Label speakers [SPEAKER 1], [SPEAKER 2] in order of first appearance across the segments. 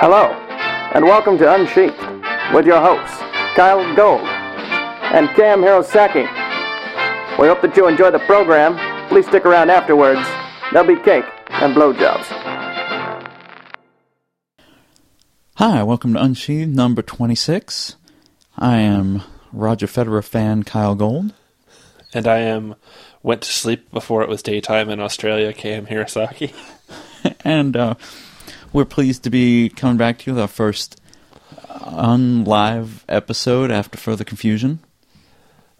[SPEAKER 1] Hello, and welcome to Unsheathed with your hosts, Kyell Gold and Cam Hirosaki. We hope that you enjoy the program. Please stick around afterwards. There'll be cake and blowjobs.
[SPEAKER 2] Hi, welcome to Unsheathed number 26. I am Roger Federer fan Kyell Gold.
[SPEAKER 3] And I am went to sleep before it was daytime in Australia, Cam Hirosaki.
[SPEAKER 2] and uh, we're pleased to be coming back to you with our first unlive episode after further confusion.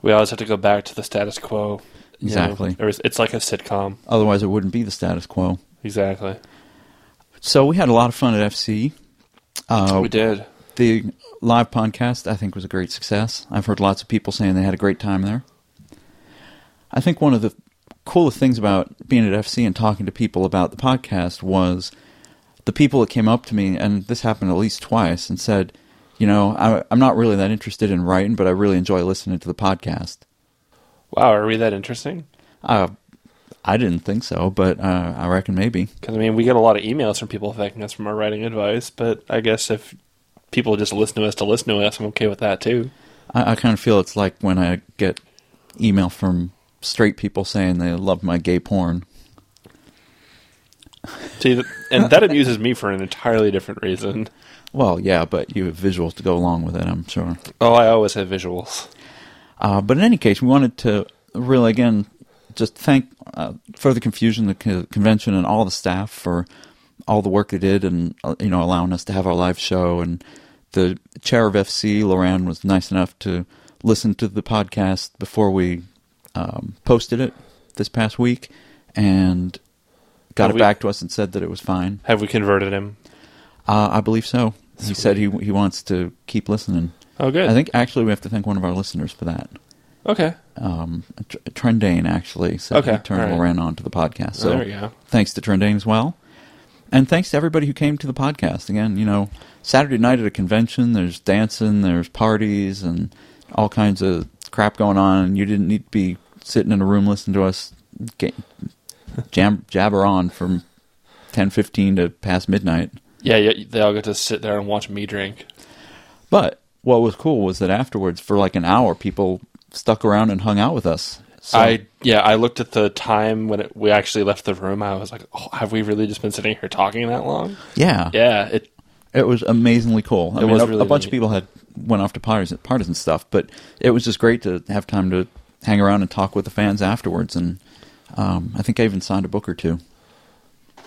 [SPEAKER 3] We always have to go back to the status quo. you know.
[SPEAKER 2] Exactly.
[SPEAKER 3] Was- it's like a sitcom.
[SPEAKER 2] Otherwise, it wouldn't be the status quo.
[SPEAKER 3] Exactly.
[SPEAKER 2] So we had a lot of fun at FC. Uh,
[SPEAKER 3] we did.
[SPEAKER 2] The live podcast, I think, was a great success. I've heard lots of people saying they had a great time there. I think one of the coolest things about being at FC and talking to people about the podcast was the people that came up to me, and this happened at least twice, and said, you know, I, I'm not really that interested in writing, but I really enjoy listening to the podcast.
[SPEAKER 3] Wow, are we that interesting?
[SPEAKER 2] Uh, I didn't think so, but uh, I reckon maybe.
[SPEAKER 3] Because I mean, we get a lot of emails from people thanking us for our writing advice, but I guess if people just listen to us to listen to us, I'm okay with that too.
[SPEAKER 2] I, I kind of feel it's like when I get email from straight people saying they love my gay porn.
[SPEAKER 3] See, and that amuses me for an entirely different reason.
[SPEAKER 2] Well, yeah, but you have visuals to go along with it, I'm sure.
[SPEAKER 3] Oh, I always have visuals.
[SPEAKER 2] Uh, but in any case, we wanted to really, again, just thank uh, Further Confusion, the co- convention, and all the staff for all the work they did and, uh, you know, allowing us to have our live show. And the chair of FC, Loran, was nice enough to listen to the podcast before we um, posted it this past week and got
[SPEAKER 3] Have
[SPEAKER 2] it
[SPEAKER 3] we-
[SPEAKER 2] back to us and said that it was fine.
[SPEAKER 3] Have we converted him?
[SPEAKER 2] Uh, I believe so. He said he he wants to keep listening.
[SPEAKER 3] Oh, good.
[SPEAKER 2] I think actually we have to thank one of our listeners for that.
[SPEAKER 3] okay.
[SPEAKER 2] Um, Tr- Trendane actually said
[SPEAKER 3] Okay,
[SPEAKER 2] he turned
[SPEAKER 3] right.
[SPEAKER 2] Loren on to the podcast. So
[SPEAKER 3] there we go.
[SPEAKER 2] thanks to Trendane as well, and thanks to everybody who came to the podcast. Again, you know, Saturday night at a convention, there's dancing, there's parties, and all kinds of crap going on. And you didn't need to be sitting in a room listening to us jam jabber on from ten fifteen to past midnight.
[SPEAKER 3] Yeah, yeah, they all get to sit there and watch me drink.
[SPEAKER 2] But what was cool was that afterwards, for like an hour, people stuck around and hung out with us. So,
[SPEAKER 3] I yeah, I looked at the time when it, we actually left the room. I was like, oh, have we really just been sitting here talking that long?
[SPEAKER 2] yeah,
[SPEAKER 3] Yeah, it
[SPEAKER 2] it was amazingly cool. I
[SPEAKER 3] It
[SPEAKER 2] mean,
[SPEAKER 3] was
[SPEAKER 2] a,
[SPEAKER 3] really
[SPEAKER 2] a bunch
[SPEAKER 3] neat.
[SPEAKER 2] of people had went off to parties, parties and stuff, but it was just great to have time to hang around and talk with the fans afterwards. And um, I think I even signed a book or two.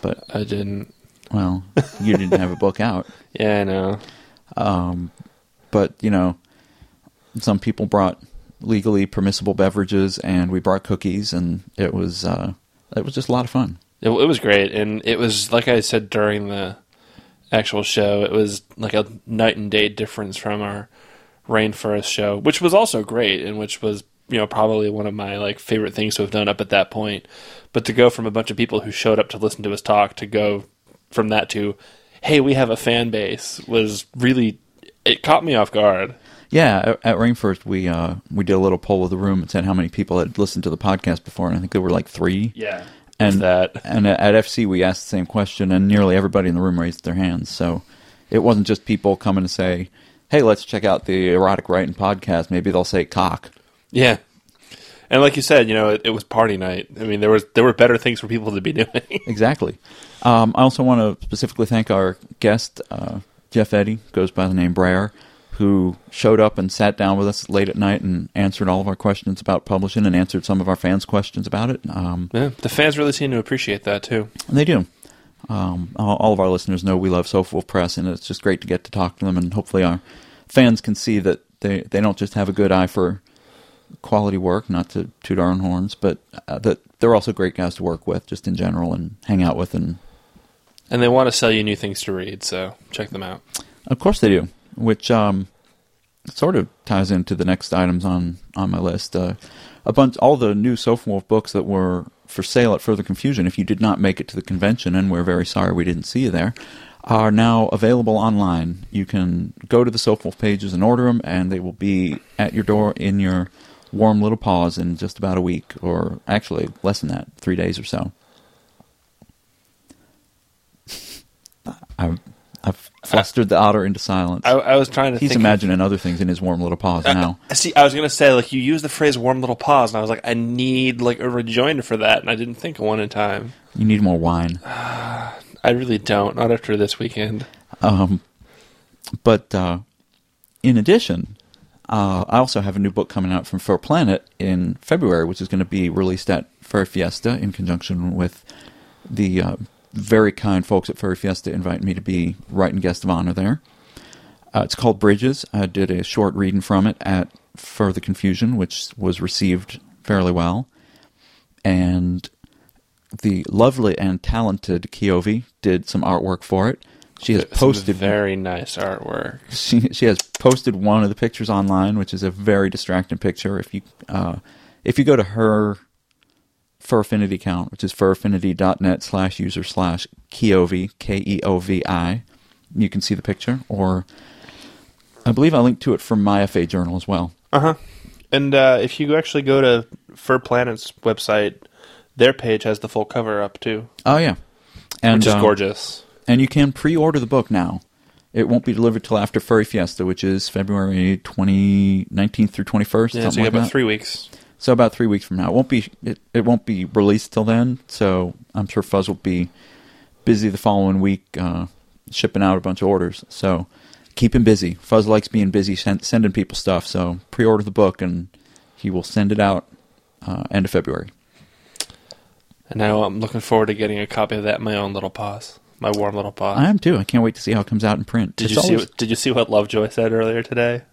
[SPEAKER 2] But
[SPEAKER 3] I didn't.
[SPEAKER 2] well, you didn't have a book out.
[SPEAKER 3] Yeah, I know.
[SPEAKER 2] Um, but you know, some people brought legally permissible beverages, and we brought cookies, and it was uh, it was just a lot of fun.
[SPEAKER 3] It, it was great, and it was like I said during the actual show. It was like a night and day difference from our rainforest show, which was also great, and which was you know probably one of my like favorite things to have done up at that point. But to go from a bunch of people who showed up to listen to us talk to go from that to hey, we have a fan base was really it caught me off guard.
[SPEAKER 2] Yeah, at, at Rainforest, we uh, we did a little poll of the room and said how many people had listened to the podcast before, and I think there were like three.
[SPEAKER 3] Yeah,
[SPEAKER 2] and
[SPEAKER 3] that
[SPEAKER 2] and at at FC we asked the same question, and nearly everybody in the room raised their hands. So it wasn't just people coming to say, "Hey, let's check out the erotic writing podcast." Maybe they'll say "cock."
[SPEAKER 3] Yeah. And like you said, you know, it, it was party night. I mean, there was there were better things for people to be doing.
[SPEAKER 2] Exactly. Um, I also want to specifically thank our guest, uh, Jeff Eddy, goes by the name Brayer, who showed up and sat down with us late at night and answered all of our questions about publishing and answered some of our fans' questions about it. Um,
[SPEAKER 3] yeah, the fans really seem to appreciate that too.
[SPEAKER 2] and they do. Um, all, all of our listeners know we love Sofawolf Press, and it's just great to get to talk to them. And hopefully, our fans can see that they, they don't just have a good eye for quality work, not to toot our own horns, but uh, that they're also great guys to work with, just in general, and hang out with and
[SPEAKER 3] And they want to sell you new things to read, so check them out.
[SPEAKER 2] Of course they do, which um, sort of ties into the next items on on my list. Uh, a bunch, all the new Wolf books that were for sale at Further Confusion. If you did not make it to the convention, and we're very sorry we didn't see you there, are now available online. You can go to the Wolf pages and order them, and they will be at your door in your warm little paws in just about a week, or actually less than that, three days or so. I I flustered the otter into silence.
[SPEAKER 3] I, I was trying to.
[SPEAKER 2] He's
[SPEAKER 3] think of-
[SPEAKER 2] imagining other things in his warm little paws now.
[SPEAKER 3] See, I was gonna say like you use the phrase "warm little paws," and I was like, I need like a rejoinder for that, and I didn't think of one in time.
[SPEAKER 2] You need more wine.
[SPEAKER 3] I really don't. Not after this weekend.
[SPEAKER 2] Um, but uh, in addition, uh, I also have a new book coming out from Fur Planet in February, which is going to be released at Furry Fiesta in conjunction with the uh, very kind folks at Furry Fiesta inviting me to be writing guest of honor there. Uh, it's called Bridges. I did a short reading from it at Further Confusion, which was received fairly well. And the lovely and talented Keovi did some artwork for it. She has
[SPEAKER 3] Some
[SPEAKER 2] posted
[SPEAKER 3] very nice artwork.
[SPEAKER 2] she she has posted one of the pictures online, which is a very distracting picture. If you uh, if you go to her Fur Affinity account, which is furaffinity.net slash user slash Keovi K E O V I, you can see the picture. Or I believe I linked to it from my FA journal as well.
[SPEAKER 3] Uh huh. And uh, if you actually go to Fur Planet's website, their page has the full cover up too,
[SPEAKER 2] Oh yeah, and
[SPEAKER 3] which is
[SPEAKER 2] uh,
[SPEAKER 3] gorgeous.
[SPEAKER 2] And you can pre-order the book now. It won't be delivered till after Furry Fiesta, which is February 20, 19th through 21st.
[SPEAKER 3] Yeah, so you
[SPEAKER 2] like
[SPEAKER 3] about
[SPEAKER 2] that.
[SPEAKER 3] three weeks.
[SPEAKER 2] So about three weeks from now, it won't be it, it won't be released till then. So I'm sure Fuzz will be busy the following week, uh, shipping out a bunch of orders. So keep him busy. Fuzz likes being busy, send, sending people stuff. So pre-order the book, and he will send it out uh, end of February.
[SPEAKER 3] And now I'm looking forward to getting a copy of that in my own little paws, my warm little paw.
[SPEAKER 2] I am too. I can't wait to see how it comes out in print.
[SPEAKER 3] Did
[SPEAKER 2] It's
[SPEAKER 3] you see?
[SPEAKER 2] always
[SPEAKER 3] What, did you see what Lovejoy said earlier today?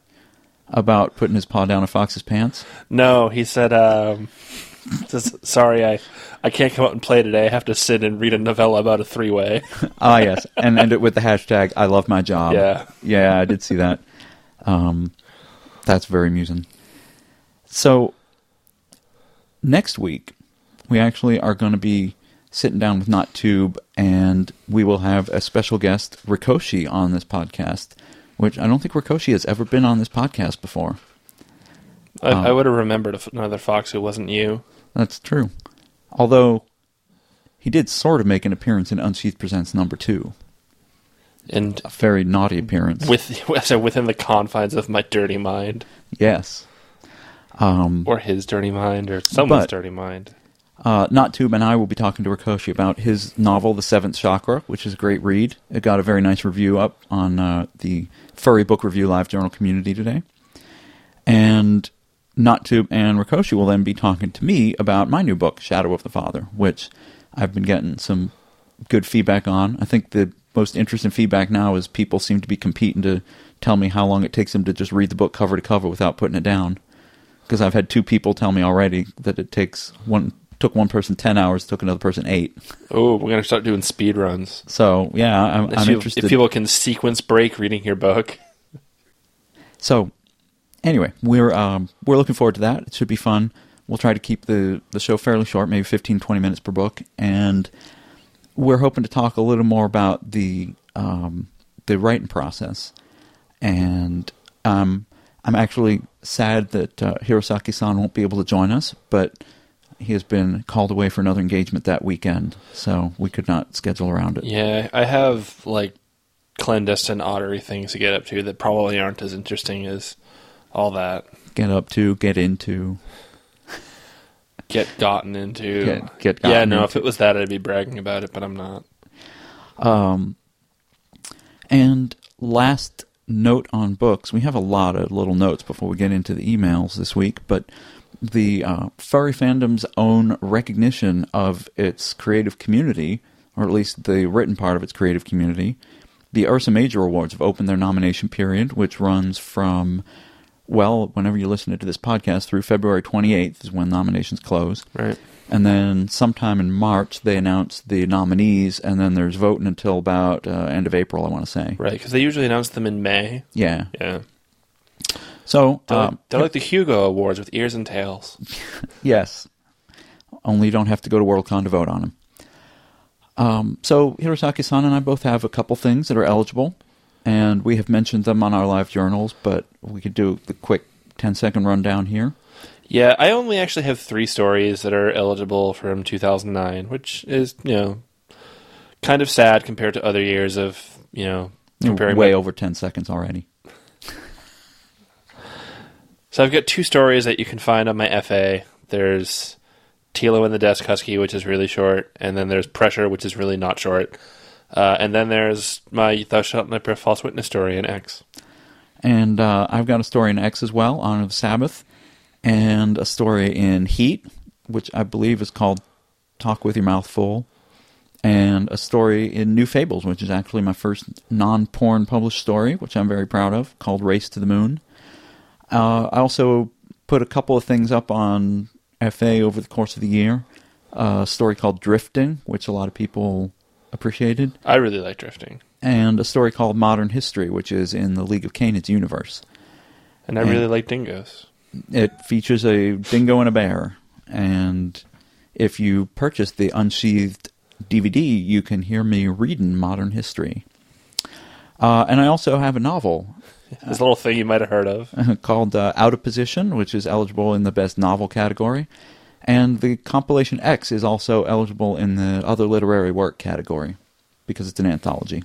[SPEAKER 2] about putting his paw down a fox's pants?
[SPEAKER 3] No, he said, um, says, "Sorry, I, I can't come out and play today. I have to sit and read a novella about a three-way."
[SPEAKER 2] Ah, yes, and end it with the hashtag "I love my job."
[SPEAKER 3] Yeah.
[SPEAKER 2] yeah, I did see that. Um, that's very amusing. So next week, we actually are going to be sitting down with NotTube, and we will have a special guest, Rikoshi, on this podcast. Which I don't think Rikoshi has ever been on this podcast before.
[SPEAKER 3] I,
[SPEAKER 2] Um,
[SPEAKER 3] I would have remembered another fox who wasn't you.
[SPEAKER 2] That's true. Although he did sort of make an appearance in Unsheathed Presents number two,
[SPEAKER 3] And
[SPEAKER 2] a very naughty appearance.
[SPEAKER 3] with so within the confines of my dirty mind,
[SPEAKER 2] yes. Um,
[SPEAKER 3] or his dirty mind, or someone's
[SPEAKER 2] But-
[SPEAKER 3] dirty mind.
[SPEAKER 2] Uh, NotTube and I will be talking to Rikoshi about his novel, The Seventh Chakra, which is a great read. It got a very nice review up on uh, the Furry Book Review Live Journal community today. And NotTube and Rikoshi will then be talking to me about my new book, Shadow of the Father, which I've been getting some good feedback on. I think the most interesting feedback now is people seem to be competing to tell me how long it takes them to just read the book cover to cover without putting it down because I've had two people tell me already that it takes one took one person ten hours, took another person eight.
[SPEAKER 3] Oh, we're gonna start doing speed runs.
[SPEAKER 2] So yeah, I'm, I'm
[SPEAKER 3] you-
[SPEAKER 2] interested.
[SPEAKER 3] if people can sequence break reading your book,
[SPEAKER 2] So anyway, we're um, we're looking forward to that. It should be fun. We'll try to keep the the show fairly short, maybe 15, 20 minutes per book, and we're hoping to talk a little more about the um, the writing process. And um, I'm actually sad that uh, Hirosaki-san won't be able to join us, but he has been called away for another engagement that weekend, so we could not schedule around it.
[SPEAKER 3] yeah, I have like clandestine ottery things to get up to that probably aren't as interesting as all that.
[SPEAKER 2] Get up to, get into.
[SPEAKER 3] Get gotten into.
[SPEAKER 2] Get- get
[SPEAKER 3] yeah, no.
[SPEAKER 2] into.
[SPEAKER 3] If it was that, I'd be bragging about it, but I'm not.
[SPEAKER 2] Um, and last note on books, we have a lot of little notes before we get into the emails this week, but the uh, furry fandom's own recognition of its creative community, or at least the written part of its creative community, the Ursa Major Awards have opened their nomination period, which runs from, well, whenever you listen to this podcast, through February 28th is when nominations close.
[SPEAKER 3] Right.
[SPEAKER 2] And then sometime in March, they announce the nominees, and then there's voting until about uh, end of April, I want to say.
[SPEAKER 3] Right, because they usually announce them in May.
[SPEAKER 2] Yeah.
[SPEAKER 3] Yeah.
[SPEAKER 2] So,
[SPEAKER 3] They're,
[SPEAKER 2] um,
[SPEAKER 3] like, they're like the Hugo Awards with ears and tails.
[SPEAKER 2] yes. Only you don't have to go to Worldcon to vote on them. Um, so, Hirosaki san and I both have a couple things that are eligible, and we have mentioned them on our live journals, but we could do the quick 10 second rundown here.
[SPEAKER 3] Yeah, I only actually have three stories that are eligible from 2009, which is, you know, kind of sad compared to other years of, you know, comparing
[SPEAKER 2] way
[SPEAKER 3] my-
[SPEAKER 2] over ten seconds already.
[SPEAKER 3] So I've got two stories that you can find on my FA. There's Tilo and the Desk Husky, which is really short, and then there's Pressure, which is really not short. Uh, and then there's my Thou Shalt Not False Witness story in X.
[SPEAKER 2] And uh, I've got a story in X as well, of the Sabbath, and a story in Heat, which I believe is called Talk with Your Mouth Full, and a story in New Fables, which is actually my first non porn published story, which I'm very proud of, called Race to the Moon. Uh, I also put a couple of things up on FA over the course of the year. a story called Drifting, which a lot of people appreciated
[SPEAKER 3] I really like drifting,
[SPEAKER 2] and a story called Modern History, which is in the League of Canids universe.
[SPEAKER 3] and I
[SPEAKER 2] And-
[SPEAKER 3] really like dingoes.
[SPEAKER 2] It features a dingo and a bear, and if you purchase the unsheathed DVD, you can hear me reading Modern History. Uh, and I also have a novel
[SPEAKER 3] This little thing you might have heard of.
[SPEAKER 2] called uh, Out of Position, which is eligible in the Best Novel category. And the compilation X is also eligible in the Other Literary Work category because it's an anthology.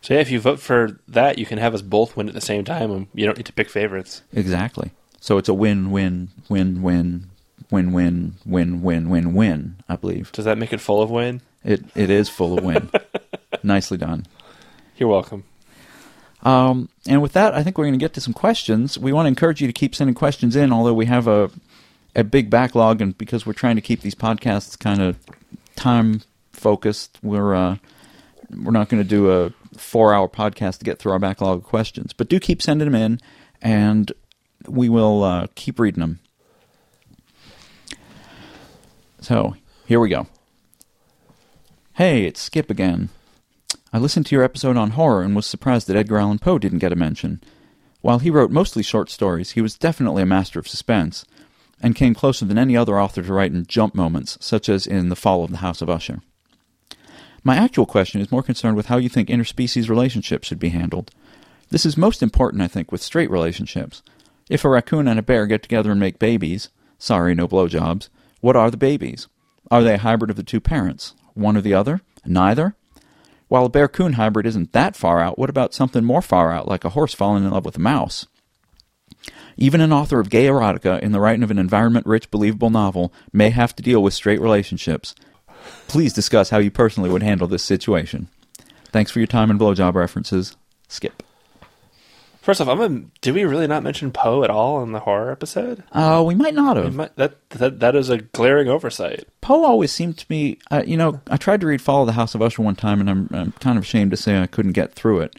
[SPEAKER 3] So yeah, if you vote for that, you can have us both win at the same time, and you don't need to pick favorites.
[SPEAKER 2] Exactly. So it's a win, win, win, win, win, win, win, win, win, win. I believe
[SPEAKER 3] Does that make it full of win?
[SPEAKER 2] it. It is full of win. Nicely done.
[SPEAKER 3] You're welcome.
[SPEAKER 2] Um, and with that, I think we're going to get to some questions. We want to encourage you to keep sending questions in, although we have a a big backlog, and because we're trying to keep these podcasts kind of time focused, we're uh, we're not going to do a four hour podcast to get through our backlog of questions. But do keep sending them in, and we will uh, keep reading them. So here we go. Hey, it's Skip again. I listened to your episode on horror and was surprised that Edgar Allan Poe didn't get a mention. While he wrote mostly short stories, he was definitely a master of suspense, and came closer than any other author to write in jump moments, such as in The Fall of the House of Usher. My actual question is more concerned with how you think interspecies relationships should be handled. This is most important, I think, with straight relationships. If a raccoon and a bear get together and make babies, sorry, no blowjobs, what are the babies? Are they a hybrid of the two parents? One or the other? Neither? While a bear coon hybrid isn't that far out, what about something more far out, like a horse falling in love with a mouse? Even an author of gay erotica in the writing of an environment rich, believable novel may have to deal with straight relationships. Please discuss how you personally would handle this situation. Thanks for your time and blowjob references. Skip.
[SPEAKER 3] First off, I'm a, did we really not mention Poe at all in the horror episode?
[SPEAKER 2] Uh, we might not have.
[SPEAKER 3] might- that, that that is a glaring oversight.
[SPEAKER 2] Poe always seemed to me, uh, you know, I tried to read Fall of the House of Usher one time, and I'm, I'm kind of ashamed to say I couldn't get through it.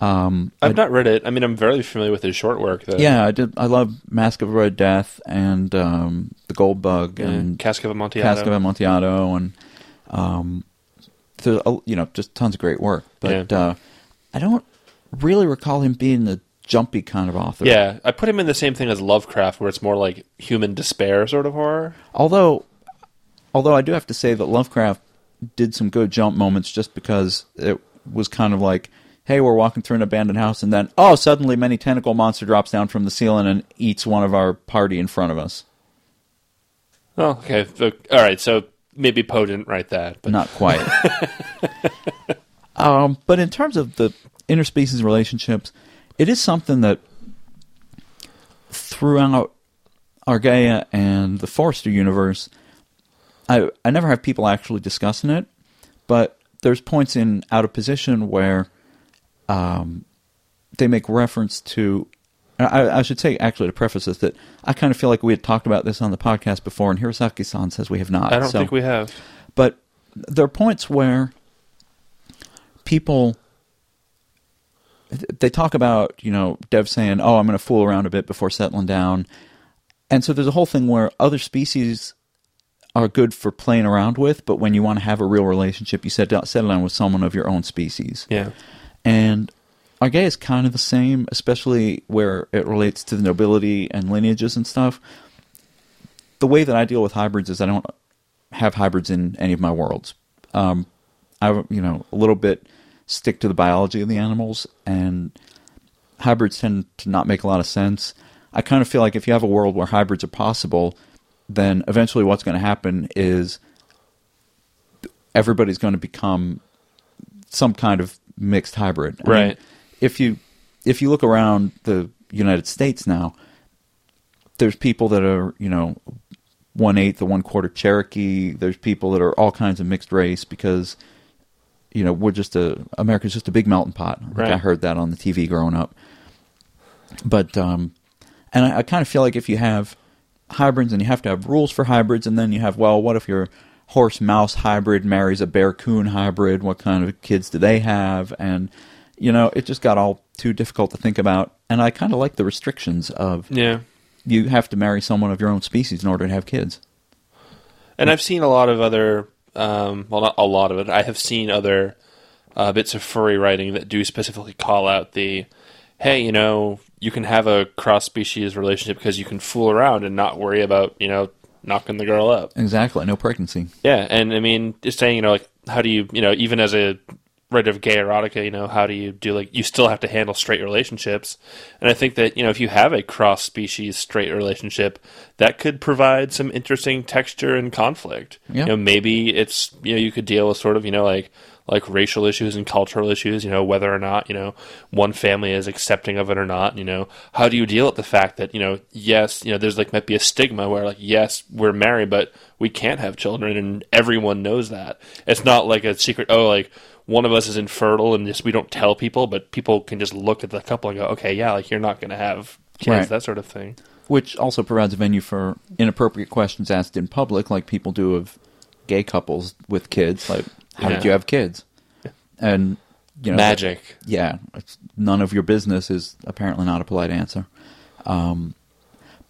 [SPEAKER 2] Um,
[SPEAKER 3] I've not read it. I mean, I'm very familiar with his short work. Though.
[SPEAKER 2] yeah, I did. I love Mask of Red Death and um, The Gold Bug
[SPEAKER 3] and
[SPEAKER 2] and
[SPEAKER 3] Cask of Amontillado.
[SPEAKER 2] Cask of Amontillado, and um, there's, a- you know, just tons of great work. But
[SPEAKER 3] Yeah.
[SPEAKER 2] uh, I don't really recall him being the jumpy kind of author.
[SPEAKER 3] Yeah, I put him in the same thing as Lovecraft, where it's more like human despair sort of horror.
[SPEAKER 2] Although, although I do have to say that Lovecraft did some good jump moments, just because it was kind of like, hey, we're walking through an abandoned house, and then oh, suddenly, many tentacle monster drops down from the ceiling and eats one of our party in front of us.
[SPEAKER 3] Oh, okay. All right. So maybe Poe didn't write that, but
[SPEAKER 2] Not quite. um, but in terms of the interspecies relationships, it is something that throughout Argaea and the Forrester universe, I I never have people actually discussing it, but there's points in Out of Position where um, they make reference to. I, I should say, actually, to preface this, that I kind of feel like we had talked about this on the podcast before, and Hirosaki-san says we have not.
[SPEAKER 3] I don't
[SPEAKER 2] So-
[SPEAKER 3] think we have.
[SPEAKER 2] but there are points where people they talk about you know Dev saying, "Oh, I'm going to fool around a bit before settling down," and so there's a whole thing where other species are good for playing around with, but when you want to have a real relationship, you settle settle down with someone of your own species.
[SPEAKER 3] Yeah.
[SPEAKER 2] And Argaea is kind of the same, especially where it relates to the nobility and lineages and stuff. The way that I deal with hybrids is I don't have hybrids in any of my worlds. Um, I, you know, a little bit stick to the biology of the animals, and hybrids tend to not make a lot of sense. I kind of feel like if you have a world where hybrids are possible, then eventually what's going to happen is everybody's going to become some kind of mixed hybrid. I mean,
[SPEAKER 3] Right.
[SPEAKER 2] if you if you look around the United States now, there's people that are you know one eighth or one quarter Cherokee. There's people that are all kinds of mixed race because you know we're just a America's just a big melting pot. I think I heard that on the TV growing up. But um, and I, I kind of feel like if you have hybrids and you have to have rules for hybrids, and then you have well, what if your horse mouse hybrid marries a bear coon hybrid? What kind of kids do they have? And you know, it just got all too difficult to think about. And I kind of like the restrictions of
[SPEAKER 3] Yeah.
[SPEAKER 2] you have to marry someone of your own species in order to have kids.
[SPEAKER 3] And I've seen a lot of other, um, well, not a lot of it. I have seen other uh, bits of furry writing that do specifically call out the, hey, you know, you can have a cross species relationship because you can fool around and not worry about, you know, knocking the girl up.
[SPEAKER 2] Exactly, no pregnancy.
[SPEAKER 3] Yeah, and I mean, just saying, you know, like, how do you, you know, even as a writer of gay erotica, you know, how do you do, like, you still have to handle straight relationships. And I think that, you know, if you have a cross species straight relationship, that could provide some interesting texture and conflict.
[SPEAKER 2] Yeah.
[SPEAKER 3] You know, maybe it's, you know, you could deal with sort of, you know, like, like racial issues and cultural issues, you know, whether or not, you know, one family is accepting of it or not, you know, how do you deal with the fact that, you know, yes, you know, there's like might be a stigma where like, yes, we're married, but we can't have children and everyone knows that. It's not like a secret, oh, like one of us is infertile and just we don't tell people, but people can just look at the couple and go, okay, yeah, like you're not going to have kids,
[SPEAKER 2] Right.
[SPEAKER 3] that sort of thing.
[SPEAKER 2] Which also provides a venue for inappropriate questions asked in public, like people do of gay couples with kids. Like, how did you have kids? And you know,
[SPEAKER 3] Magic.
[SPEAKER 2] yeah, it's none of your business is apparently not a polite answer. Um,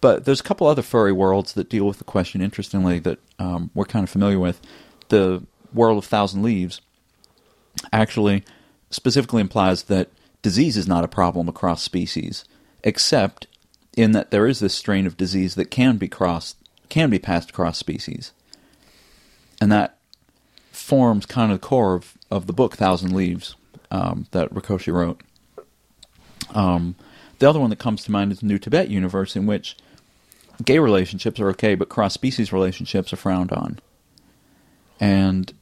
[SPEAKER 2] but there's a couple other furry worlds that deal with the question interestingly that um, we're kind of familiar with. The world of Thousand Leaves actually specifically implies that disease is not a problem across species, except in that there is this strain of disease that can be crossed, can be passed across species, and that forms kind of the core of, of the book Thousand Leaves um, that Rikoshi wrote. Um, the other one that comes to mind is the New Tibet universe, in which gay relationships are okay, but cross species relationships are frowned on. And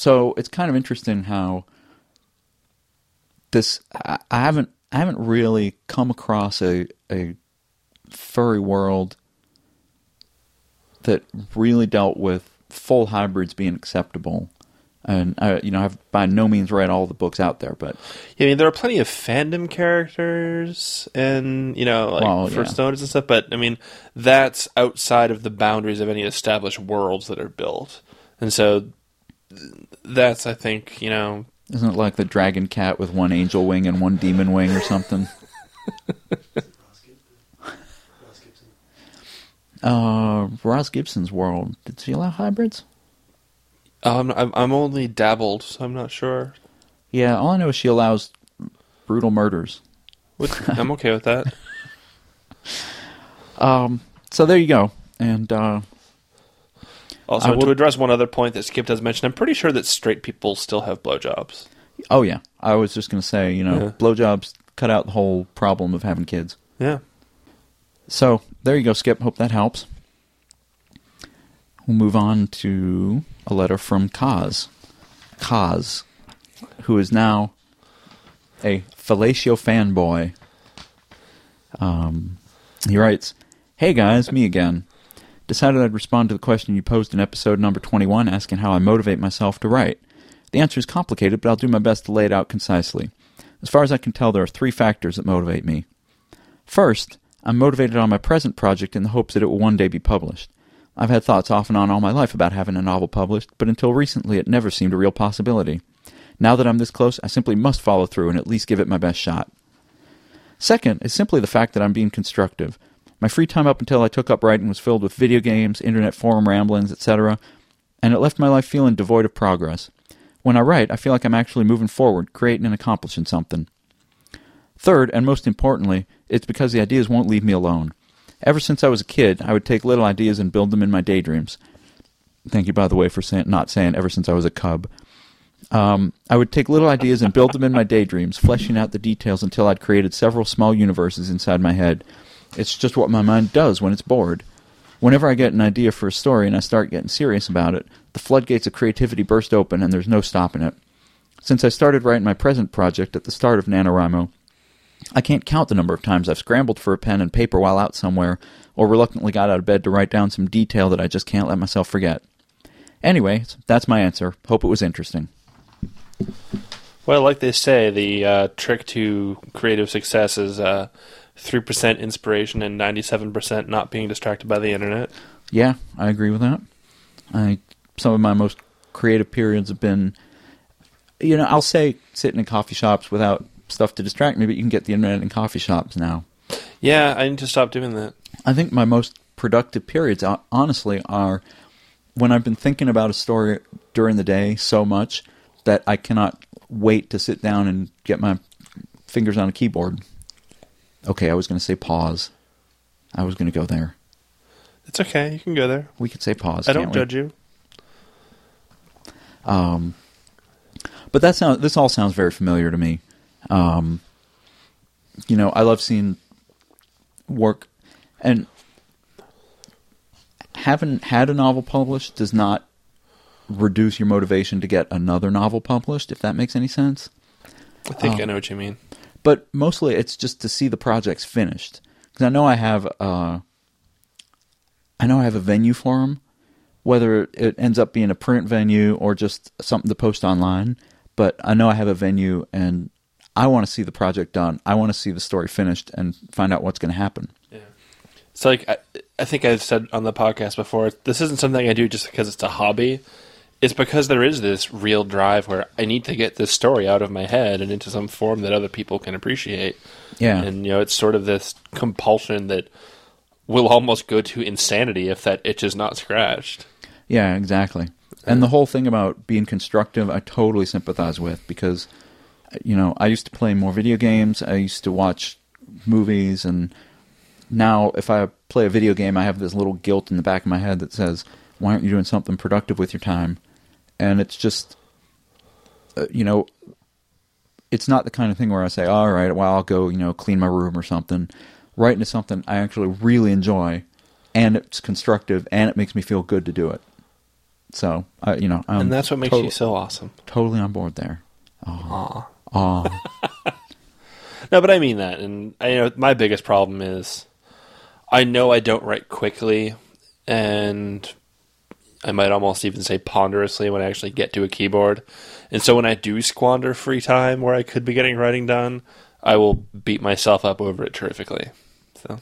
[SPEAKER 2] so it's kind of interesting how this I, I haven't I haven't really come across a a furry world that really dealt with full hybrids being acceptable. And I, you know, I've by no means read all the books out there, but
[SPEAKER 3] Yeah, I mean, there are plenty of fandom characters and, you know, like
[SPEAKER 2] Well,
[SPEAKER 3] for
[SPEAKER 2] yeah.
[SPEAKER 3] Stones and stuff, but I mean, that's outside of the boundaries of any established worlds that are built. And so that's, I think, you know,
[SPEAKER 2] isn't it like the dragon cat with one angel wing and one demon wing or something? uh, Ross Gibson's world. Did she allow hybrids?
[SPEAKER 3] um, I'm, I'm only dabbled, so I'm not sure.
[SPEAKER 2] Yeah, all I know is she allows brutal murders.
[SPEAKER 3] What, I'm okay with that.
[SPEAKER 2] Um, so there you go. And uh,
[SPEAKER 3] Also,
[SPEAKER 2] will-
[SPEAKER 3] to address one other point that Skip does mention, I'm pretty sure that straight people still have blowjobs.
[SPEAKER 2] oh yeah, I was just gonna say, you know,
[SPEAKER 3] Yeah.
[SPEAKER 2] blowjobs cut out the whole problem of having kids.
[SPEAKER 3] Yeah.
[SPEAKER 2] So there you go, Skip. Hope that helps. We'll move on to a letter from Kaz. Kaz, who is now a fellatio fanboy. Um, he writes, "Hey guys, me again. Decided I'd respond to the question you posed in episode number 21 asking how I motivate myself to write. The answer is complicated, but I'll do my best to lay it out concisely. As far as I can tell, there are three factors that motivate me. First, I'm motivated on my present project in the hopes that it will one day be published. I've had thoughts off and on all my life about having a novel published, but until recently it never seemed a real possibility. Now that I'm this close, I simply must follow through and at least give it my best shot. Second is simply the fact that I'm being constructive. My free time up until I took up writing was filled with video games, internet forum ramblings, etc., and it left my life feeling devoid of progress. When I write, I feel like I'm actually moving forward, creating and accomplishing something. Third, and most importantly, it's because the ideas won't leave me alone. Ever since I was a kid, I would take little ideas and build them in my daydreams. Thank you, by the way, for not saying ever since I was a cub. Um, I would take little ideas and build them in my daydreams, fleshing out the details until I'd created several small universes inside my head. It's just what my mind does when it's bored. Whenever I get an idea for a story and I start getting serious about it, the floodgates of creativity burst open and there's no stopping it. Since I started writing my present project at the start of NaNoWriMo, I can't count the number of times I've scrambled for a pen and paper while out somewhere, or reluctantly got out of bed to write down some detail that I just can't let myself forget. Anyway, that's my answer. Hope it was interesting.
[SPEAKER 3] Well, like they say, the uh, trick to creative success is uh, 3% inspiration and 97% not being distracted by the internet.
[SPEAKER 2] Yeah, I agree with that. I some of my most creative periods have been you know, I'll say sitting in coffee shops without stuff to distract me, but you can get the internet in coffee shops now.
[SPEAKER 3] Yeah, I need to stop doing that.
[SPEAKER 2] I think my most productive periods, honestly, are when I've been thinking about a story during the day so much that I cannot wait to sit down and get my fingers on a keyboard. Okay, I was going to say pause. I was going to go there.
[SPEAKER 3] It's okay. You can go there.
[SPEAKER 2] We could say pause.
[SPEAKER 3] I don't
[SPEAKER 2] we?
[SPEAKER 3] judge you.
[SPEAKER 2] Um, but that sounds. This all sounds very familiar to me. Um, you know, I love seeing work, and having had a novel published does not reduce your motivation to get another novel published. If that makes any sense.
[SPEAKER 3] I think
[SPEAKER 2] Um,
[SPEAKER 3] I know what you mean.
[SPEAKER 2] But mostly it's just to see the projects finished because I know I have uh, I know I have a venue for them, whether it ends up being a print venue or just something to post online. But I know I have a venue, and I want to see the project done. I want to see the story finished and find out what's going to happen.
[SPEAKER 3] Yeah, it's like I, I think I've said on the podcast before. This isn't something I do just because it's a hobby. It's because there is this real drive where I need to get this story out of my head and into some form that other people can appreciate.
[SPEAKER 2] Yeah,
[SPEAKER 3] And you know, it's sort of this compulsion that will almost go to insanity if that itch is not scratched.
[SPEAKER 2] Yeah, exactly. And the whole thing about being constructive, I totally sympathize with because, you know, I used to play more video games. I used to watch movies, and now if I play a video game, I have this little guilt in the back of my head that says, "Why aren't you doing something productive with your time?" And it's just, uh, you know, it's not the kind of thing where I say, "All right, well, I'll go, you know, clean my room or something." Right into something I actually really enjoy, and it's constructive, and it makes me feel good to do it. So, I, you know, I'm
[SPEAKER 3] and that's what makes you so awesome.
[SPEAKER 2] totally on board there.
[SPEAKER 3] Aw.
[SPEAKER 2] Aw.
[SPEAKER 3] No, but I mean that, and I you know my biggest problem is I know I don't write quickly, and I might almost even say ponderously when I actually get to a keyboard. And so when I do squander free time where I could be getting writing done, I will beat myself up over it terrifically. So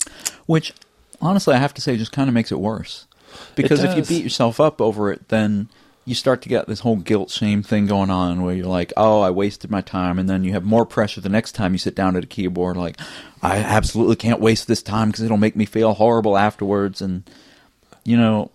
[SPEAKER 2] Which, honestly, I have to say, just kind of makes it worse. Because if you beat yourself up over it, then you start to get this whole guilt shame thing going on where you're like, oh, I wasted my time. And then you have more pressure the next time you sit down at a keyboard, like, I absolutely can't waste this time because it'll make me feel horrible afterwards. And, you know,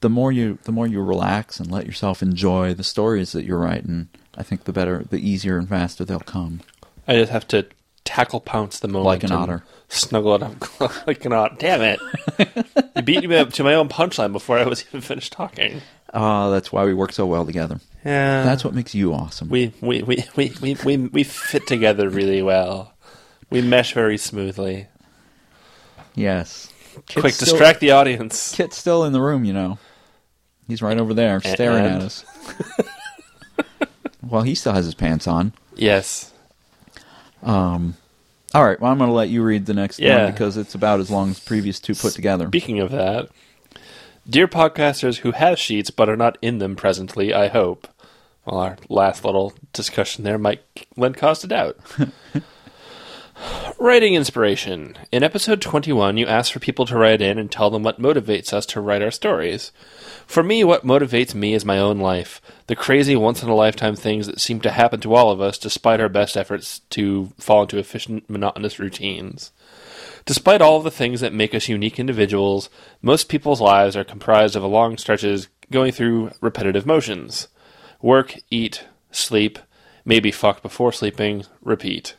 [SPEAKER 2] the more you the more you relax and let yourself enjoy the stories that you're writing, I think the better, the easier and faster they'll come.
[SPEAKER 3] I just have to tackle pounce the moment
[SPEAKER 2] Like an otter.
[SPEAKER 3] snuggle it up like an otter. Damn it! you beat me up to my own punchline before I was even finished talking.
[SPEAKER 2] Ah, that's why we work so well together.
[SPEAKER 3] Yeah,
[SPEAKER 2] That's what makes you awesome.
[SPEAKER 3] we we, we, we, we, we we fit together really well. We mesh very smoothly.
[SPEAKER 2] yes.
[SPEAKER 3] Quick,
[SPEAKER 2] Kit's still-
[SPEAKER 3] distract the audience.
[SPEAKER 2] Kit's still in the room, you know. He's right over there, staring
[SPEAKER 3] and?
[SPEAKER 2] at us. well, he still has his pants on.
[SPEAKER 3] Yes.
[SPEAKER 2] Um, all right. Well, I'm going to let you read the next
[SPEAKER 3] Yeah.
[SPEAKER 2] one because it's about as long as previous two put together.
[SPEAKER 3] Speaking of that, dear podcasters who have sheets but are not in them presently, I hope. Well, our last little discussion there might lend cause to doubt. Writing inspiration. In episode 21, you asked for people to write in and tell them what motivates us to write our stories. For me, what motivates me is my own life. The crazy, once in a lifetime things that seem to happen to all of us despite our best efforts to fall into efficient, monotonous routines. Despite all of the things that make us unique individuals, most people's lives are comprised of long stretches going through repetitive motions. Work, eat, sleep, maybe fuck before sleeping, repeat.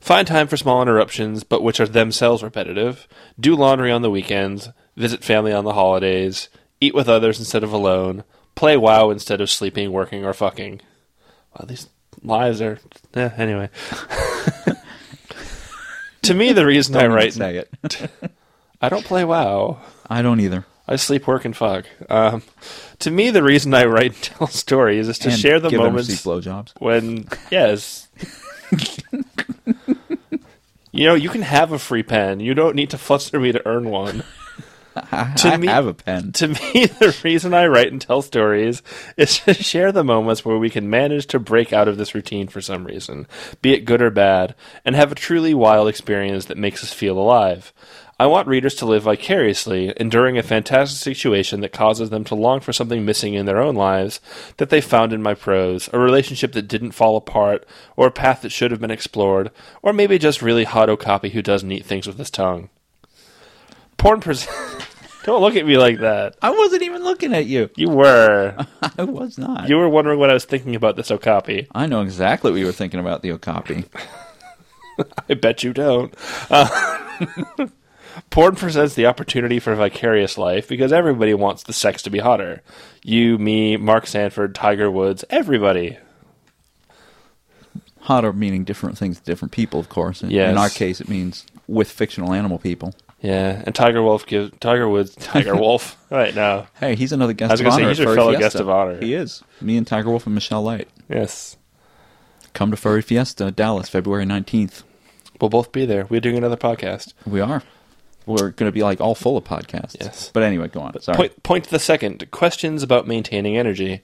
[SPEAKER 3] Find time for small interruptions, but which are themselves repetitive. Do laundry on the weekends, visit family on the holidays, eat with others instead of alone, play WoW instead of sleeping, working, or fucking. Wow, these lives are. Eh, anyway. to me, the reason I write.
[SPEAKER 2] say it.
[SPEAKER 3] I don't play WoW.
[SPEAKER 2] I don't either.
[SPEAKER 3] I sleep, work, and fuck. Um, to me, the reason I write and tell stories is to
[SPEAKER 2] And
[SPEAKER 3] share the moments when yes. you know, you can have a free pen. You don't need to fluster me to earn one.
[SPEAKER 2] I,
[SPEAKER 3] To
[SPEAKER 2] I
[SPEAKER 3] me-
[SPEAKER 2] have a pen.
[SPEAKER 3] To me, the reason I write and tell stories is to share the moments where we can manage to break out of this routine for some reason, be it good or bad, and have a truly wild experience that makes us feel alive. I want readers to live vicariously, enduring a fantastic situation that causes them to long for something missing in their own lives that they found in my prose, a relationship that didn't fall apart, or a path that should have been explored, or maybe just really hot Okapi who does neat things with his tongue. Porn pres- Don't look at me like that.
[SPEAKER 2] I wasn't even looking at you.
[SPEAKER 3] You were.
[SPEAKER 2] I was not.
[SPEAKER 3] You were wondering what I was thinking about this Okapi.
[SPEAKER 2] I know exactly what you were thinking about the Okapi.
[SPEAKER 3] I bet you don't. Uh, porn presents the opportunity for vicarious life because everybody wants the sex to be hotter. You, me, Mark Sanford, Tiger Woods, everybody.
[SPEAKER 2] Hotter meaning different things to different people, of course. In,
[SPEAKER 3] Yes.
[SPEAKER 2] in our case, it means with fictional animal people.
[SPEAKER 3] Yeah, and Tiger Wolf gives Tiger Woods Tiger Wolf right now.
[SPEAKER 2] Hey, he's another guest
[SPEAKER 3] I was gonna say, he's your fellow
[SPEAKER 2] Fiesta.
[SPEAKER 3] guest of honor.
[SPEAKER 2] He is. Me and Tiger Wolf and Michelle Light.
[SPEAKER 3] Yes,
[SPEAKER 2] Come to Furry Fiesta, Dallas, February 19th.
[SPEAKER 3] we'll both be there. We're doing another podcast.
[SPEAKER 2] We are. We're going to be like all full of podcasts.
[SPEAKER 3] Yes.
[SPEAKER 2] But anyway, go on. Sorry.
[SPEAKER 3] Point, point to the second questions about maintaining energy.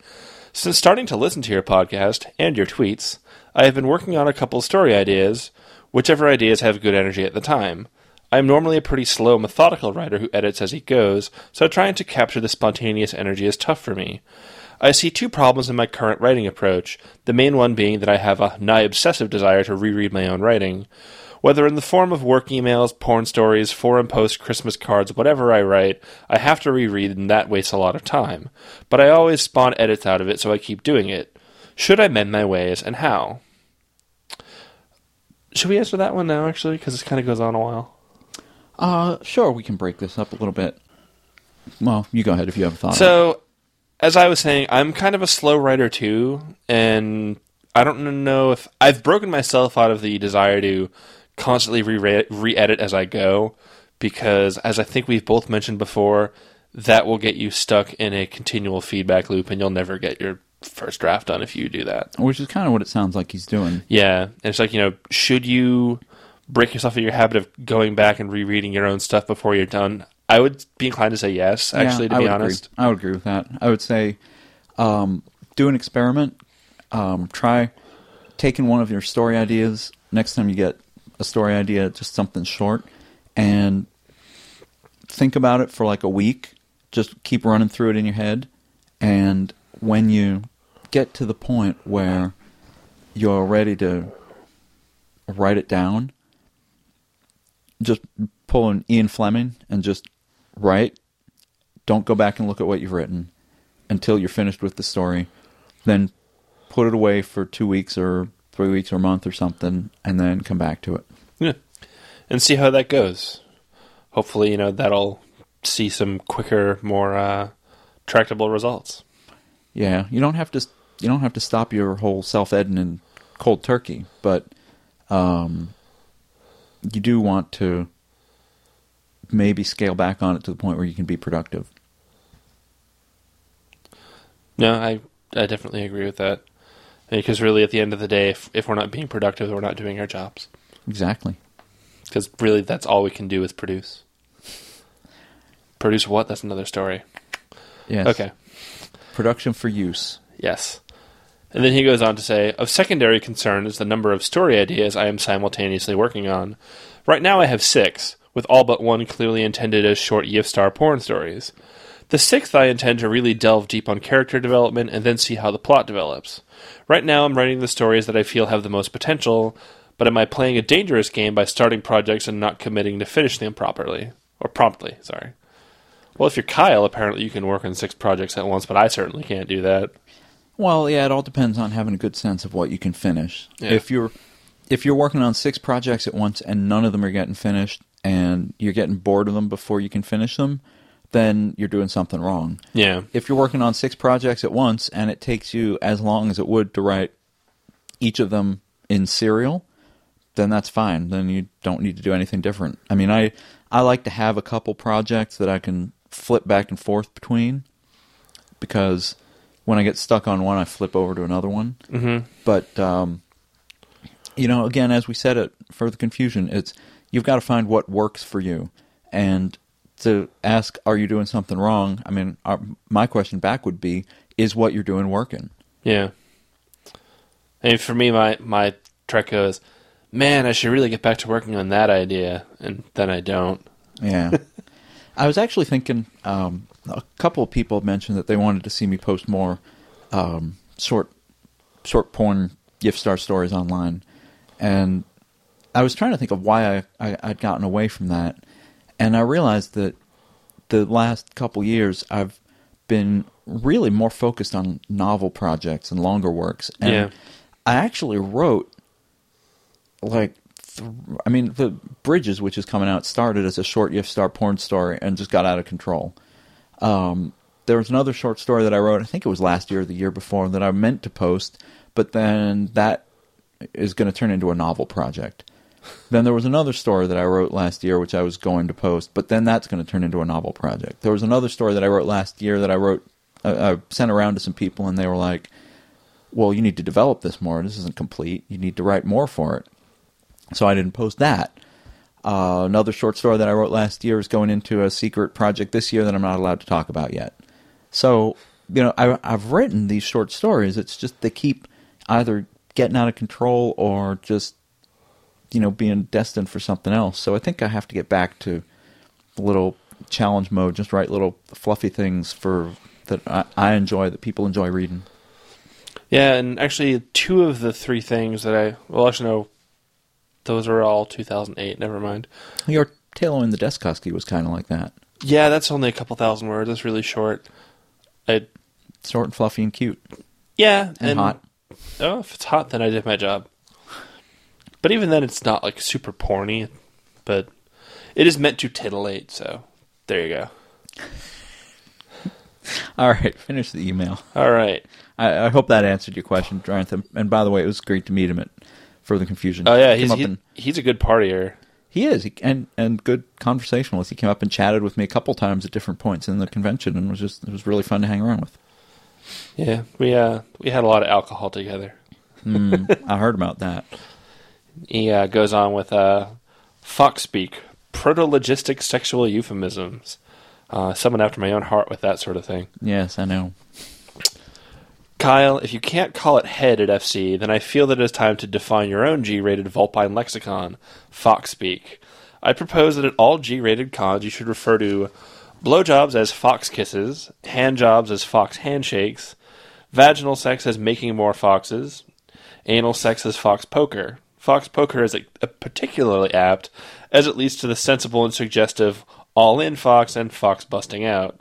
[SPEAKER 3] Since starting to listen to your podcast and your tweets, I have been working on a couple story ideas, whichever ideas have good energy at the time. I am normally a pretty slow, methodical writer who edits as he goes, so trying to capture the spontaneous energy is tough for me. I see two problems in my current writing approach, the main one being that I have a nigh obsessive desire to reread my own writing. Whether in the form of work emails, porn stories, forum posts, Christmas cards, whatever I write, I have to reread and that wastes a lot of time. But I always spawn edits out of it, so I keep doing it. Should I mend my ways, and how? Should we answer that one now, actually? Because this kind of goes on a while.
[SPEAKER 2] Uh, sure, we can break this up a little bit. Well, you go ahead if you have a thought.
[SPEAKER 3] So, as I was saying, I'm kind of a slow writer too, and I don't know if I've broken myself out of the desire to constantly re re edit as I go, because as I think we've both mentioned before, that will get you stuck in a continual feedback loop, and you'll never get your first draft done if you do that.
[SPEAKER 2] Which is kind of what it sounds like he's doing.
[SPEAKER 3] Yeah, and it's like you know, should you break yourself of your habit of going back and rereading your own stuff before you're done? I would be inclined to say yes. Actually,
[SPEAKER 2] Yeah,
[SPEAKER 3] to
[SPEAKER 2] I
[SPEAKER 3] be honest,
[SPEAKER 2] agree. I would agree with that. I would say um, do an experiment. Um, try taking one of your story ideas next time you get a story idea, just something short, and think about it for like a week. Just keep running through it in your head, and when you get to the point where you're ready to write it down, just pull an Ian Fleming and just write. Don't go back and look at what you've written until you're finished with the story. Then put it away for two weeks or three weeks or a month or something, and then come back to it.
[SPEAKER 3] And see how that goes. Hopefully, you know, that'll see some quicker, more uh, tractable results.
[SPEAKER 2] Yeah, you don't have to. You don't have to stop your whole self editing cold turkey, but um, you do want to maybe scale back on it to the point where you can be productive.
[SPEAKER 3] No, I, I definitely agree with that. Because really, at the end of the day, if, if we're not being productive, we're not doing our jobs.
[SPEAKER 2] Exactly.
[SPEAKER 3] Because really, that's all we can do is produce. Produce what? That's another story.
[SPEAKER 2] Yes.
[SPEAKER 3] Okay.
[SPEAKER 2] Production for use.
[SPEAKER 3] Yes. And then he goes on to say, of secondary concern is the number of story ideas I am simultaneously working on. Right now I have six, with all but one clearly intended as short Yiffstar porn stories. The sixth I intend to really delve deep on character development and then see how the plot develops. Right now I'm writing the stories that I feel have the most potential, but am I playing a dangerous game by starting projects and not committing to finish them properly? Or promptly, sorry. Well, if you're Kyle, apparently you can work on six projects at once, but I certainly can't do that.
[SPEAKER 2] Well, yeah, it all depends on having a good sense of what you can finish.
[SPEAKER 3] Yeah.
[SPEAKER 2] If you're if you're working on six projects at once and none of them are getting finished and you're getting bored of them before you can finish them, then you're doing something wrong.
[SPEAKER 3] Yeah.
[SPEAKER 2] If you're working on six projects at once and it takes you as long as it would to write each of them in serial, then that's fine. Then you don't need to do anything different. I mean, I I like to have a couple projects that I can flip back and forth between because when I get stuck on one, I flip over to another one.
[SPEAKER 3] Mm-hmm.
[SPEAKER 2] But um, you know, again, as we said, it Further Confusion, it's you've got to find what works for you, and to ask, "Are you doing something wrong?" I mean, our, my question back would be, "Is what you're doing working?"
[SPEAKER 3] Yeah. And for me, my my trick is, man, I should really get back to working on that idea, and then I don't.
[SPEAKER 2] Yeah. I was actually thinking. Um, a couple of people mentioned that they wanted to see me post more um, short, short porn Yiffstar stories online, and I was trying to think of why I, I I'd gotten away from that, and I realized that the last couple years I've been really more focused on novel projects and longer works, and
[SPEAKER 3] Yeah.
[SPEAKER 2] I actually wrote like I mean the Bridges, which is coming out, started as a short Yiffstar porn story and just got out of control. Um, there was another short story that I wrote, I think it was last year or the year before, that I meant to post, but then that is going to turn into a novel project. Then there was another story that I wrote last year, which I was going to post, but then that's going to turn into a novel project. There was another story that I wrote last year that I wrote, uh, I sent around to some people, and they were like, "Well, you need to develop this more. This isn't complete. You need to write more for it." So I didn't post that. Uh, another short story that I wrote last year is going into a secret project this year that I'm not allowed to talk about yet. So, you know, I, I've written these short stories. It's just they keep either getting out of control or just, you know, being destined for something else. So I think I have to get back to little challenge mode, just write little fluffy things for that I, I enjoy, that people enjoy reading.
[SPEAKER 3] Yeah, and actually, two of the three things that I well, actually no, those are all 2008. Never mind.
[SPEAKER 2] Your Taylor in the Desk Husky was kind of like that.
[SPEAKER 3] Yeah, that's only a couple thousand words. It's really short. I
[SPEAKER 2] Short and fluffy and cute
[SPEAKER 3] yeah,
[SPEAKER 2] and, hot.
[SPEAKER 3] Oh, if it's hot, then I did my job. But even then, it's not like super porny. But it is meant to titillate. So there you go.
[SPEAKER 2] All right, finish the email.
[SPEAKER 3] All right.
[SPEAKER 2] I, I hope that answered your question, Jonathan. And by the way, it was great to meet him at Further Confusion.
[SPEAKER 3] Oh yeah,
[SPEAKER 2] He
[SPEAKER 3] he's
[SPEAKER 2] up
[SPEAKER 3] he,
[SPEAKER 2] and-
[SPEAKER 3] he's a good partier.
[SPEAKER 2] he is, he, and and good conversationalist. He came up and chatted with me a couple times at different points in the convention, and was just it was really fun to hang around with.
[SPEAKER 3] Yeah, we uh we had a lot of alcohol together.
[SPEAKER 2] Hmm, I heard about that.
[SPEAKER 3] He uh, goes on with uh, Fox speak, proto-logistic sexual euphemisms. Uh, someone after my own heart with that sort of thing.
[SPEAKER 2] Yes, I know.
[SPEAKER 3] Kyell, if you can't call it head at FC, then I feel that it is time to define your own G-rated Vulpine lexicon, Fox speak. I propose that at all G-rated cons you should refer to blowjobs as fox kisses, handjobs as fox handshakes, vaginal sex as making more foxes, anal sex as fox poker. Fox poker is a, a particularly apt, as it leads to the sensible and suggestive all-in fox and fox busting out.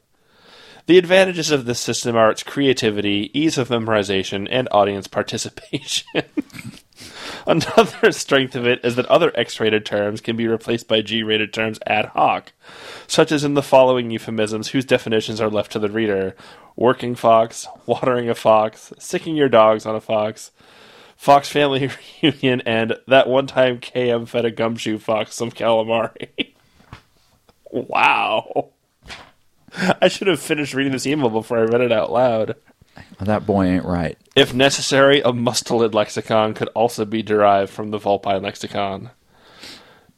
[SPEAKER 3] The advantages of this system are its creativity, ease of memorization, and audience participation. Another strength of it is that other X rated terms can be replaced by G rated terms ad hoc, such as in the following euphemisms whose definitions are left to the reader working fox, watering a fox, sicking your dogs on a fox, fox family reunion, and that one time KM fed a gumshoe fox some calamari. wow. I should have finished reading this email before I read it out loud.
[SPEAKER 2] That boy ain't right.
[SPEAKER 3] If necessary, a mustelid lexicon could also be derived from the Vulpine lexicon.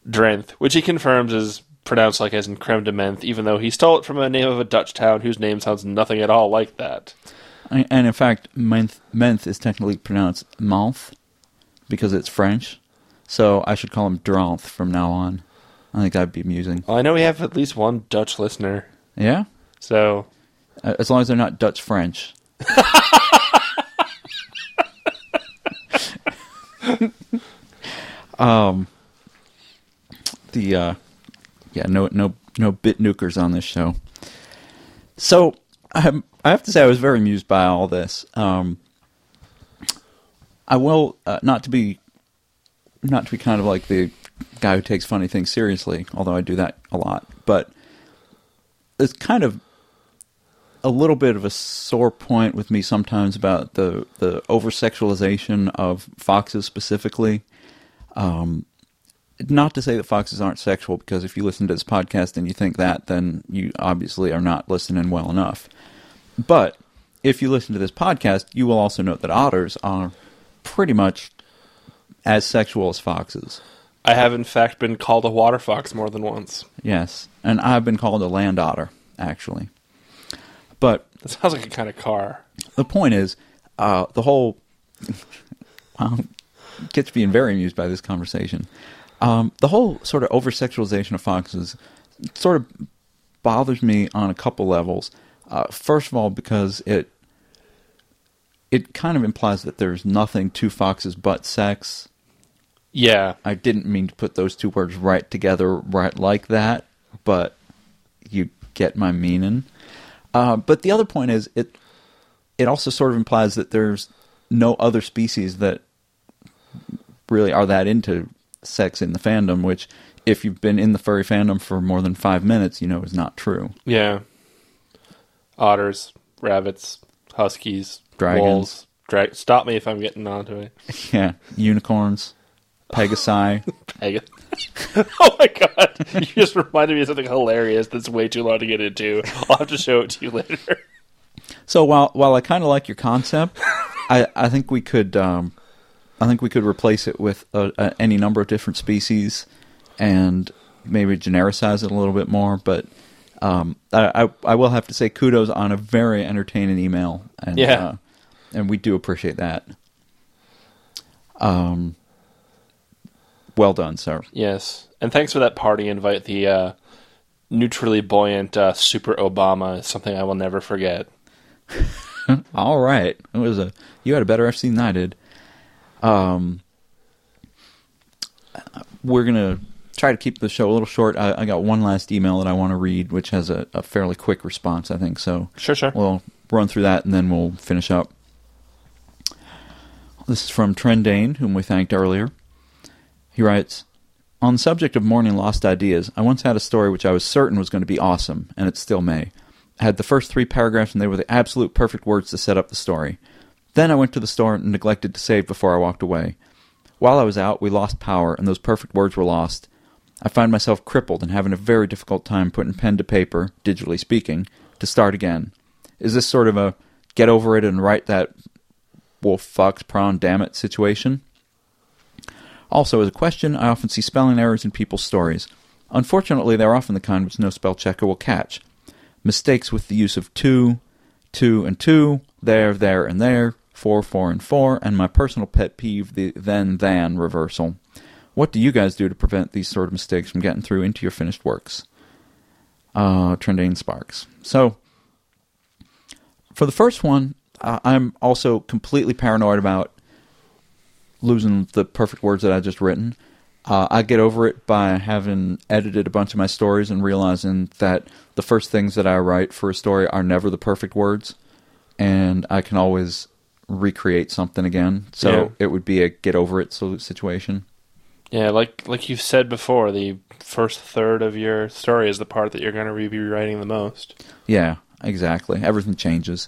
[SPEAKER 3] Drenth, which he confirms is pronounced like as in creme de menthe, even though he stole it from a name of a Dutch town whose name sounds nothing at all like that.
[SPEAKER 2] And in fact, menth, menth is technically pronounced mouth because it's French. So I should call him Dranth from now on. I think that'd be amusing.
[SPEAKER 3] Well, I know we have at least one Dutch listener,
[SPEAKER 2] Yeah?
[SPEAKER 3] so
[SPEAKER 2] Uh, As long as they're not Dutch French. um, the uh, yeah, no, no, no bit nukers on this show. So I, I have to say, I was very amused by all this. Um, I will uh, not to be not to be kind of like the guy who takes funny things seriously, although I do that a lot. But it's kind of a little bit of a sore point with me sometimes about the the over sexualization of foxes specifically. Um, not to say that foxes aren't sexual, because if you listen to this podcast and you think that, then you obviously are not listening well enough. But if you listen to this podcast, you will also note that otters are pretty much as sexual as foxes.
[SPEAKER 3] I have in fact been called a water fox more than once.
[SPEAKER 2] Yes, and I've been called a land otter, actually. But
[SPEAKER 3] That sounds like a kind of car.
[SPEAKER 2] the point is, uh, the whole wow, gets being very amused by this conversation. Um, the whole sort of over sexualization of foxes sort of bothers me on a couple levels. Uh, first of all, because it it kind of implies that there's nothing to foxes but sex.
[SPEAKER 3] Yeah.
[SPEAKER 2] I didn't mean to put those two words right together right like that, but you get my meaning. Uh, but the other point is it it also sort of implies that there's no other species that really are that into sex in the fandom, which if you've been in the furry fandom for more than five minutes, you know is not true.
[SPEAKER 3] Yeah. Otters, rabbits, huskies,
[SPEAKER 2] Dragons.
[SPEAKER 3] wolves. Dra- Stop me if I'm getting onto it.
[SPEAKER 2] Yeah, unicorns, pegasi.
[SPEAKER 3] Peg- oh my god! You just reminded me of something hilarious that's way too long to get into. I'll have to show it to you later.
[SPEAKER 2] So while while I kind of like your concept, I I think we could um, I think we could replace it with uh uh any number of different species and maybe genericize it a little bit more. But um, I, I I will have to say kudos on a very entertaining email, and
[SPEAKER 3] Yeah.
[SPEAKER 2] uh, and we do appreciate that. Um, well done, sir.
[SPEAKER 3] Yes, and thanks for that party invite. The uh, neutrally buoyant uh, Super Obama is something I will never forget.
[SPEAKER 2] All right, it was a you had a better FC than I did. Um, we're gonna try to keep the show a little short. I, I got one last email that I want to read, which has a, a fairly quick response, I think. So
[SPEAKER 3] Sure, sure.
[SPEAKER 2] we'll run through that and then we'll finish up. This is from Trendane, whom we thanked earlier. He writes On the subject of mourning lost ideas, I once had a story which I was certain was going to be awesome, and it still may. I had the first three paragraphs, and they were the absolute perfect words to set up the story. Then I went to the store and neglected to save before I walked away. While I was out, we lost power, and those perfect words were lost. I find myself crippled and having a very difficult time putting pen to paper, digitally speaking, to start again. Is this sort of a get over it and write that wolf fox prawn damn it situation? Also, as a question, I often see spelling errors in people's stories. Unfortunately, they're often the kind which no spell checker will catch. Mistakes with the use of two, two and two, there, there, and there, four, four, and four, and my personal pet peeve, the then, than reversal. What do you guys do to prevent these sort of mistakes from getting through into your finished works? Uh, Trendane Sparks. So, for the first one, uh, I'm also completely paranoid about losing the perfect words that I just written. Uh, I get over it by having edited a bunch of my stories and realizing that the first things that I write for a story are never the perfect words, and I can always recreate something again. So
[SPEAKER 3] Yeah.
[SPEAKER 2] it would be a get over it situation.
[SPEAKER 3] Yeah, like like you've said before, the first third of your story is the part that you're going to be rewriting the most.
[SPEAKER 2] Yeah, exactly. Everything changes.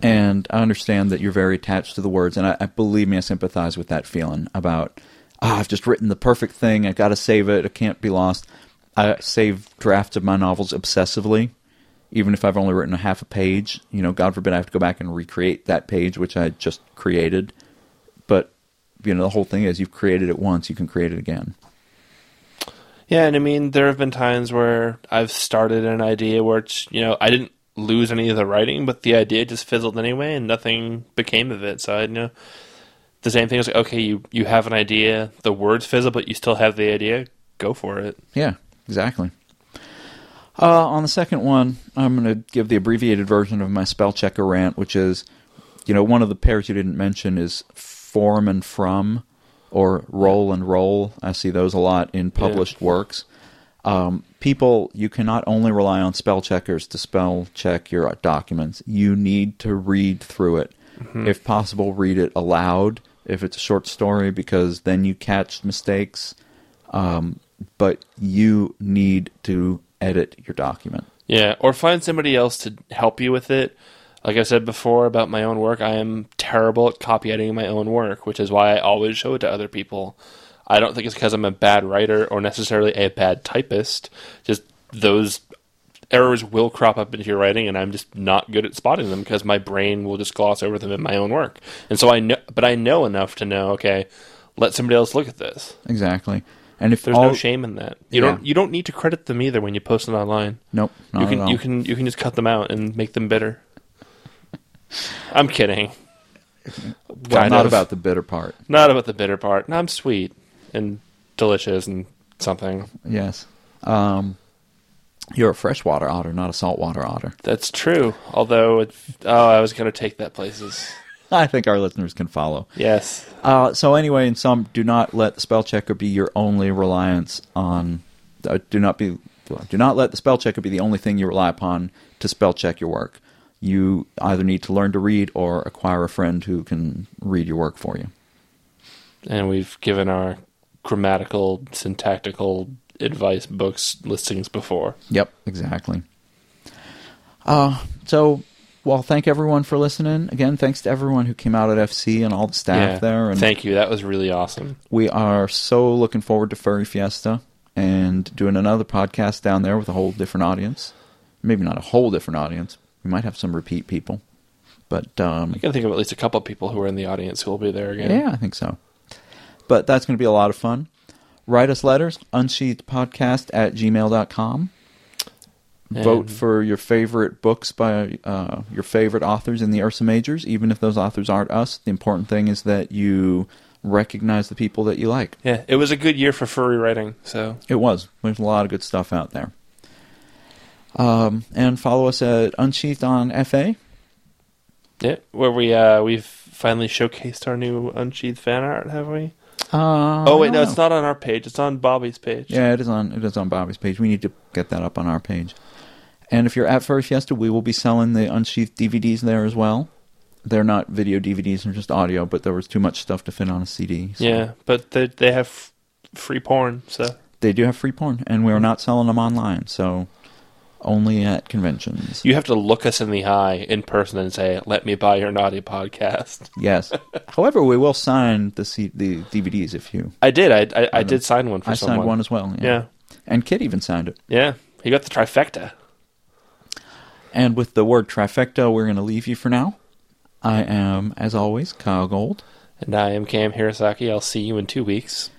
[SPEAKER 2] And I understand that you're very attached to the words, and I, I believe me, I sympathize with that feeling about, ah, I've just written the perfect thing, I gotta save it, it can't be lost. I save drafts of my novels obsessively, even if I've only written a half a page. You know, God forbid I have to go back and recreate that page, which I just created. But, you know, the whole thing is you've created it once, you can create it again.
[SPEAKER 3] Yeah, and I mean, there have been times where I've started an idea where it's, you know, I didn't lose any of the writing, but the idea just fizzled anyway, and nothing became of it. So I you know the same thing is like, okay, you you have an idea, the words fizzle, but you still have the idea. Go for it.
[SPEAKER 2] Yeah, exactly. Uh, on the second one, I'm going to give the abbreviated version of my spell checker rant, which is, you know, one of the pairs you didn't mention is form and from, or roll and roll. I see those a lot in published works. Um, people, you cannot only rely on spell checkers to spell check your documents. You need to read through it. If possible, read it aloud if it's a short story, because then you catch mistakes. Um, but you need to edit your document.
[SPEAKER 3] Yeah, or find somebody else to help you with it. Like I said before about my own work, I am terrible at copy editing my own work, which is why I always show it to other people. I don't think it's because I'm a bad writer or necessarily a bad typist. Just those errors will crop up into your writing, and I'm just not good at spotting them because my brain will just gloss over them in my own work. And so I know, but I know enough to know. Okay, let somebody else look at this.
[SPEAKER 2] Exactly. And if
[SPEAKER 3] There's
[SPEAKER 2] all,
[SPEAKER 3] no shame in that. You
[SPEAKER 2] Yeah.
[SPEAKER 3] don't you don't need to credit them either when you post it online.
[SPEAKER 2] Nope.
[SPEAKER 3] You can you can you can just cut them out and make them bitter. I'm kidding.
[SPEAKER 2] well, not
[SPEAKER 3] of.
[SPEAKER 2] about the bitter part.
[SPEAKER 3] Not about the bitter part. No, I'm sweet and delicious and something.
[SPEAKER 2] Yes. Um, you're a freshwater otter, not a saltwater otter.
[SPEAKER 3] That's true. Although, it, oh, I was going to take that places.
[SPEAKER 2] I think our listeners can follow.
[SPEAKER 3] Yes.
[SPEAKER 2] Uh, so anyway, in sum, do not let the spell checker be your only reliance on. Uh, do not be. Do not let the spell checker be the only thing you rely upon to spell check your work. You either need to learn to read or acquire a friend who can read your work for you.
[SPEAKER 3] And we've given our grammatical, syntactical advice books listings before.
[SPEAKER 2] Yep, exactly. Uh, so, well, thank everyone for listening. Again, thanks to everyone who came out at FC and all the staff
[SPEAKER 3] Yeah.
[SPEAKER 2] there. And
[SPEAKER 3] Thank you. That was really awesome.
[SPEAKER 2] we are so looking forward to Furry Fiesta and doing another podcast down there with a whole different audience. Maybe not a whole different audience. We might have some repeat people, but um,
[SPEAKER 3] I can think of at least a couple people who are in the audience who will be there again.
[SPEAKER 2] yeah, I think so. But that's going to be a lot of fun. Write us letters, unsheathedpodcast at gmail.com. Vote for your favorite books by uh, your favorite authors in the Ursa Majors, even if those authors aren't us. The important thing is that you recognize the people that you like.
[SPEAKER 3] Yeah, it was a good year for furry writing. So
[SPEAKER 2] It was. There's a lot of good stuff out there. Um, and follow us at Unsheathed on FA.
[SPEAKER 3] yeah, where we uh we've finally showcased our new unsheathed fan art, have we?
[SPEAKER 2] Uh,
[SPEAKER 3] oh wait, no,
[SPEAKER 2] don't
[SPEAKER 3] it's not on our page. It's on Bobby's page.
[SPEAKER 2] Yeah, it is on. It is on Bobby's page. We need to get that up on our page. And if you're at Furry Fiesta, we will be selling the unsheathed DVDs there as well. They're not video DVDs; they're just audio. But there was too much stuff to fit on a CD. so-
[SPEAKER 3] Yeah, but they they have f- free porn, so
[SPEAKER 2] they do have free porn, and we are not selling them online. So only at conventions.
[SPEAKER 3] you have to look us in the eye in person and say, "Let me buy your naughty podcast."
[SPEAKER 2] yes. However, we will sign the C- the DVDs if you.
[SPEAKER 3] I did. I I, I did sign one for
[SPEAKER 2] I
[SPEAKER 3] someone.
[SPEAKER 2] signed one as well. Yeah.
[SPEAKER 3] Yeah,
[SPEAKER 2] And Kit even signed it.
[SPEAKER 3] yeah. He got the trifecta.
[SPEAKER 2] And with the word trifecta, we're going to leave you for now. I am, as always, Kyell Gold,
[SPEAKER 3] And I am Cam Hirosaki. I'll see you in two weeks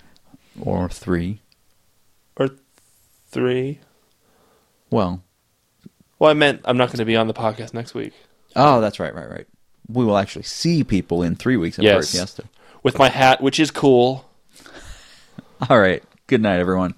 [SPEAKER 2] or three.
[SPEAKER 3] or three.
[SPEAKER 2] Well,
[SPEAKER 3] Well, I meant I'm not going to be on the podcast next week
[SPEAKER 2] oh, that's right, right, right. We will actually see people in three weeks at
[SPEAKER 3] Yes.
[SPEAKER 2] Fiesta.
[SPEAKER 3] with my hat, which is cool.
[SPEAKER 2] All right. Good night, everyone.